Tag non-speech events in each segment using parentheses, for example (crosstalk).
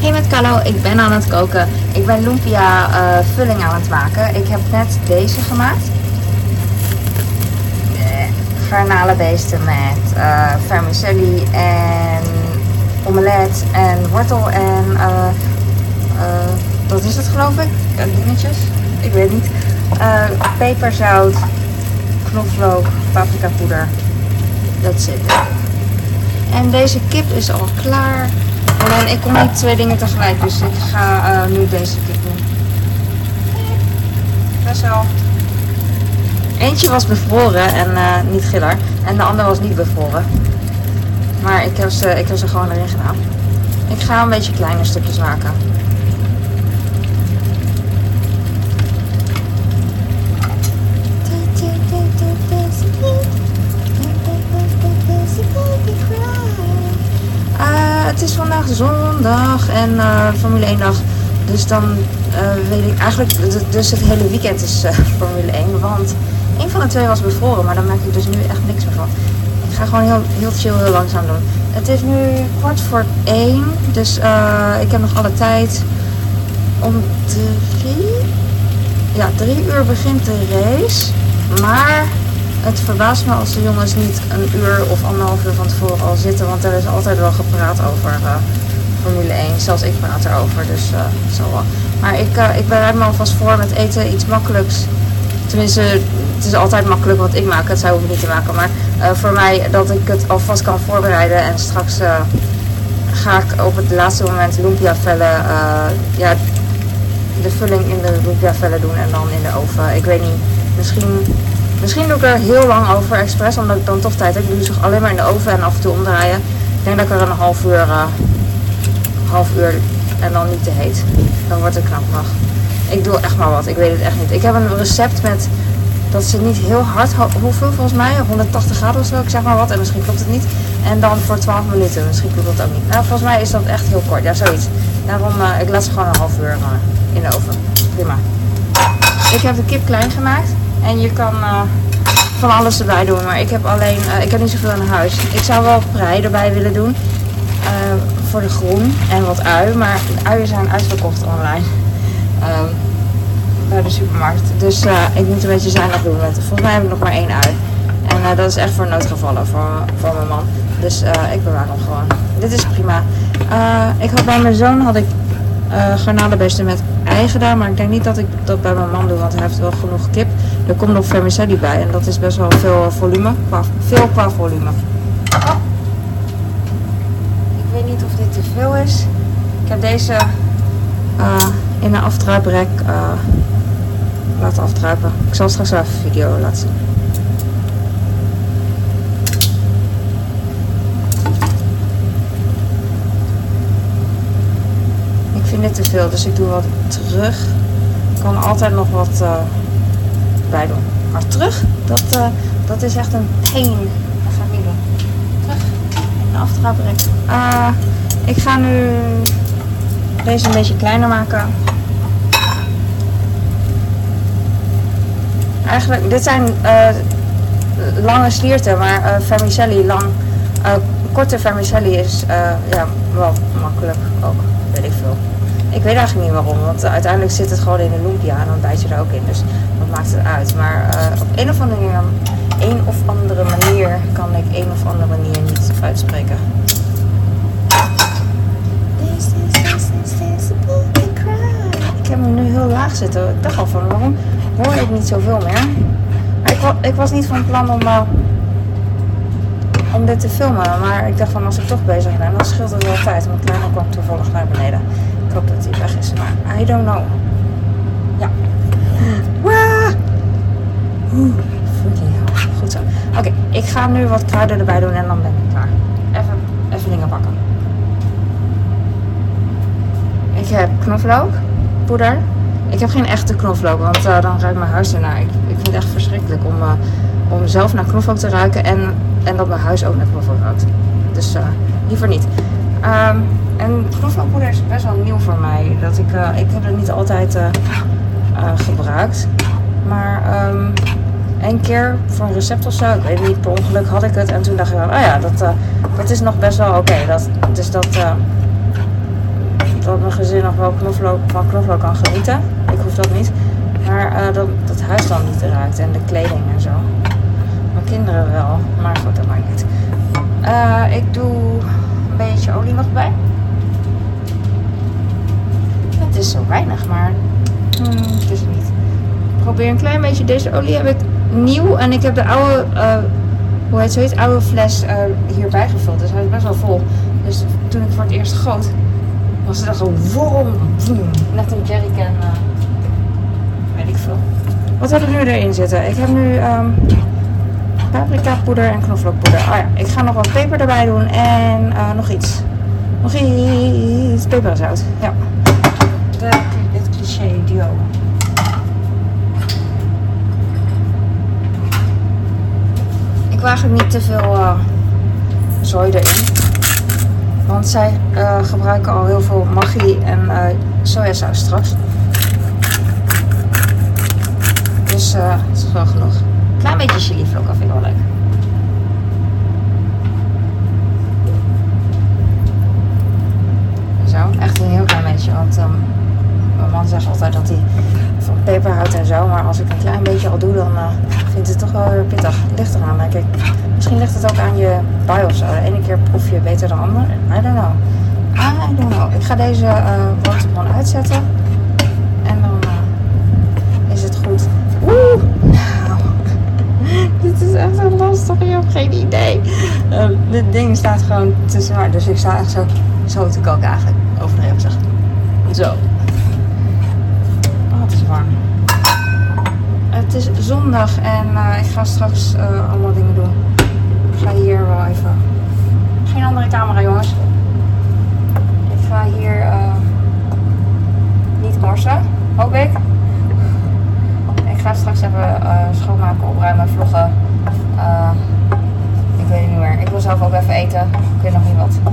Hey met Carlo, ik ben aan het koken. Ik ben lumpia eh, vulling aan het maken. Ik heb net deze gemaakt. Eh, garnalenbeesten met eh vermicelli en omelet en wortel en eh eh, wat is het geloof ik? Dingetjes? Ik weet niet. Peperzout, knoflook, paprika poeder. Dat zit. En deze kip is al klaar. Alleen ik kon niet twee dingen tegelijk, dus ik ga eh, nu deze kip doen. Best wel. Eentje was bevroren en eh, niet giller. En de andere was niet bevroren. Maar ik heb, ze, ik heb ze gewoon erin gedaan. Ik ga een beetje kleine stukjes maken. Zondag en eh, Formule 1 dag. Dus dan eh, weet ik eigenlijk, dus het hele weekend is eh, (laughs) Formule 1. Want een van de twee was bevroren, maar daar merk ik dus nu echt niks meer van. Ik ga gewoon heel, heel chill, heel langzaam doen. Het is nu kwart voor één, dus ik heb nog alle tijd. Om drie, ja, drie uur begint de race. Maar het verbaast me als de jongens niet een uur of anderhalf uur van tevoren al zitten. Want er is altijd wel gepraat over eh, Formule 1. Zelfs ik praat erover, dus eh zo. Maar ik, eh, ik bereid me alvast voor met eten iets makkelijks. Tenminste, het is altijd makkelijk wat ik maak. Het zou hoeven niet te maken. Maar voor mij dat ik het alvast kan voorbereiden. En straks ga ik op het laatste moment lumpia vellen. ja, de vulling in de lumpia vellen doen en dan in de oven. Ik weet niet. Misschien, misschien doe ik er heel lang over expres. Omdat ik dan toch tijd heb. Ik doe ze alleen maar in de oven en af en toe omdraaien. Ik denk dat ik er een half uur, eh, half uur en dan niet te heet. Dan wordt het knapperig. Ik doe echt maar wat. Ik weet het echt niet. Ik heb een recept met dat ze niet heel hard, ho- hoeveel volgens mij? 180 graden of zo, ik zeg maar wat. En misschien klopt het niet. En dan voor 12 minuten, misschien klopt dat ook niet. Nou, volgens mij is dat echt heel kort. Ja, zoiets. Daarom, eh, ik laat ze gewoon een half uur eh, in de oven. Prima. Ik heb de kip klein gemaakt. En je kan eh, van alles erbij doen. Maar ik heb alleen, eh, ik heb niet zoveel in huis. Ik zou wel prei erbij willen doen. eh, voor de groen en wat ui. Maar de uien zijn uitverkocht online. Ehm, bij de supermarkt. Dus ik moet een beetje zuinig doen. Met, volgens mij heb ik nog maar één ui. En dat is echt voor noodgevallen voor, voor mijn man. Dus ik bewaar hem gewoon. Dit is prima. Ik had bij mijn zoon had ik garnalenbeesten met ei gedaan. Maar ik denk niet dat ik dat bij mijn man doe. Want hij heeft wel genoeg kip. Er komt nog vermicelli bij. En dat is best wel veel volume. Qua, veel qua volume. Ik weet niet of dit te veel is. Ik heb deze eh, in een afdruiprek eh, laten afdruipen. Ik zal straks even een video laten zien. Ik vind dit te dus ik doe wat terug. Ik kan altijd nog wat eh, bij doen. Maar terug, dat, eh, dat is echt een pain. Dat ga ik niet doen. Terug afdruiprek. Ah, ik ga nu deze een beetje kleiner maken. Eigenlijk, dit zijn lange slierten, maar vermicelli lang. korte vermicelli is ja, wel makkelijk ook, weet ik veel. Ik weet eigenlijk niet waarom, want eh, uiteindelijk zit het gewoon in de lumpia en dan bijt je er ook in, dus wat maakt het uit. Maar eh, op een of andere een of andere manier kan ik een of andere manier niet uitspreken. Ik heb hem nu heel laag zitten. Ik dacht al van waarom hoor ik niet zoveel meer. Maar ik, ik was niet van plan om, eh, om dit te filmen. Maar ik dacht van als ik toch bezig ben, dan scheelt het wel tijd. Mijn kleine kwam toevallig naar beneden. Ik hoop dat hij weg is. Maar I don't know. Ja. Waa! Oeh, freaking hell. Goed zo. Oké, ik ga nu wat kruiden erbij doen en dan ben ik klaar. Even, even dingen pakken. Ik heb knoflook, poeder. Ik heb geen echte knoflook, want eh, dan ruikt mijn huis ernaar. Ik, ik vind het echt verschrikkelijk om, eh, om zelf naar knoflook te ruiken en, en dat mijn huis ook naar knoflook ruikt. Dus eh, liever niet. Ehm, en knoflookpoeder is best wel nieuw voor mij. Dat ik, eh, ik heb het niet altijd eh, eh, gebruikt. Maar ehm één keer voor een recept of zo, ik weet niet, per ongeluk had ik het. En toen dacht ik, van, oh ja, dat, dat is nog best wel oké. Dat, dus dat, eh, dan nog wel knoflook, van knoflook kan genieten. Ik hoef dat niet. Maar dat, dat huis dan niet eruit en de kleding en zo. Mijn kinderen wel, maar goed, dat maakt niet. Ik doe beetje olie nog bij. Het is zo weinig, maar hmm, het is het niet. Ik probeer een klein beetje. Deze olie heb ik nieuw en ik heb de oude, uh, hoe heet zoiets, oude fles uh, hierbij gevuld. Dus hij is best wel vol. Dus toen ik voor het eerst goot, was het echt zo warm. Net een jerrycan, uh, weet ik veel. Wat heb ik nu erin zitten? Ik heb nu um, paprika poeder en knoflookpoeder. Oh ja, ik ga nog wat peper erbij doen en uh, nog iets. Nog iets. Peper en zout. Ja. De, het cliché duo. Ik wil eigenlijk niet te veel uh, zooi erin. Want zij uh, gebruiken al heel veel maggi en sojasaus straks. Dus het is wel genoeg. Klein beetje chilivlok vind ik wel leuk. Zo, echt een heel klein beetje. Want um, mijn man zegt altijd dat hij van peper houdt en zo. Maar als ik een klein beetje al doe, dan uh, vindt het toch wel weer pittig. Ligt eraan, denk ik. Misschien ligt het ook aan je bui of zo. De ene keer proef je beter dan de andere. I don't know. Ik ga deze uh, uitzetten. En dan uh, is het goed. Oeh! Dit is echt zo lastig. Je hebt geen idee. Uh, dit ding staat gewoon te zwaar. Dus ik sta echt zo, zo te koken eigenlijk. Overdreven gezegd. Zo. Het is warm. Het is zondag en uh, ik ga straks uh, allemaal dingen doen. Ik ga hier wel even. Geen andere camera, jongens. Ik ga hier uh, niet morsen, hoop ik. Ik ga straks even schoonmaken, opruimen, vloggen. ik weet het niet meer. Ik wil zelf ook even eten. Ik weet nog niet wat.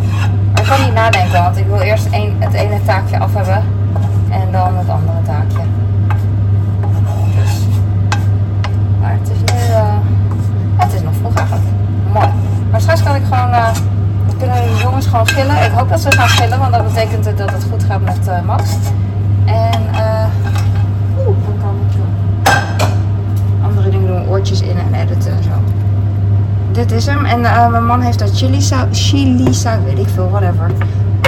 Maar ik kan niet nadenken, want ik wil eerst een, het ene taakje af hebben. En dan het andere taakje. Dus. Maar het is nu. Uh, het is nog vroeg eigenlijk. Mooi. Maar straks kan ik gewoon. Uh, kunnen de jongens gewoon gillen. Ik hoop dat ze gaan gillen, want dat betekent dat het goed gaat met uh, Max. En. eh Oeh, dan kan ik andere dingen doen. Oortjes in en editen en zo. Dit is hem. En mijn man heeft daar chili saus. Chili saus, weet ik veel, whatever.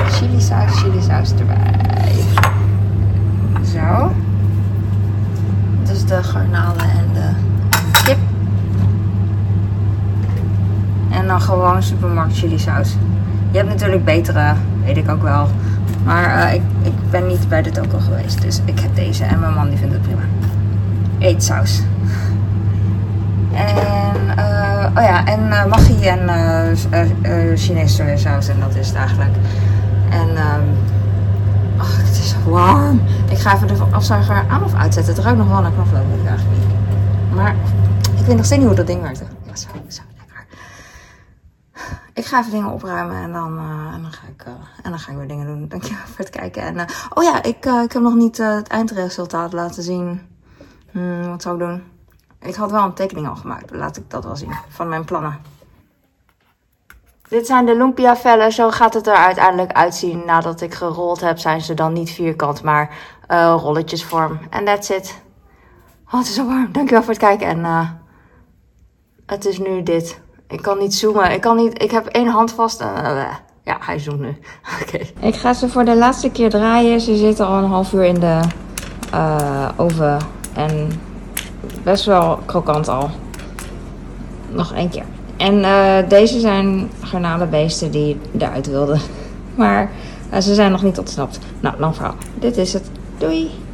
Chili saus, chili saus erbij. Zo. Dus de garnalen en de, en de kip. En dan gewoon supermarkt chili saus. Je hebt natuurlijk betere, weet ik ook wel. Maar uh, ik, ik ben niet bij de toko geweest. Dus ik heb deze en mijn man die vindt het prima. Eetsaus. En, uh, oh ja, en uh, maggi en uh, Chinese sojasaus. En dat is het eigenlijk. En, um, ach, het is warm. Ik ga even de afzuiger aan of uitzetten. Het ruikt nog wel naar knoflook, eigenlijk niet. Maar ik weet nog steeds niet hoe dat ding werkt. Ja, zo, zo lekker. Ik ga even dingen opruimen en dan, en dan, ga, ik, en dan ga ik weer dingen doen. Dankjewel voor het kijken. En, oh ja, ik, ik heb nog niet het eindresultaat laten zien. Hmm, wat zou ik doen? Ik had wel een tekening al gemaakt. Laat ik dat wel zien. Van mijn plannen. Dit zijn de lumpia vellen. Zo gaat het er uiteindelijk uitzien. Nadat ik gerold heb, zijn ze dan niet vierkant, maar rolletjesvorm. En that's it. Oh, het is zo warm. Dankjewel voor het kijken. En het is nu dit. Ik kan niet zoomen. Ik kan niet. Ik heb één hand vast. En, uh, ja, hij zoomt nu. (laughs) Oké. Ik ga ze voor de laatste keer draaien. Ze zitten al een half uur in de oven. En best wel krokant al. Nog één keer. En uh, deze zijn garnalenbeesten die eruit wilden. (laughs) Maar ze zijn nog niet ontsnapt. Nou, lang verhaal. Dit is het. Doei!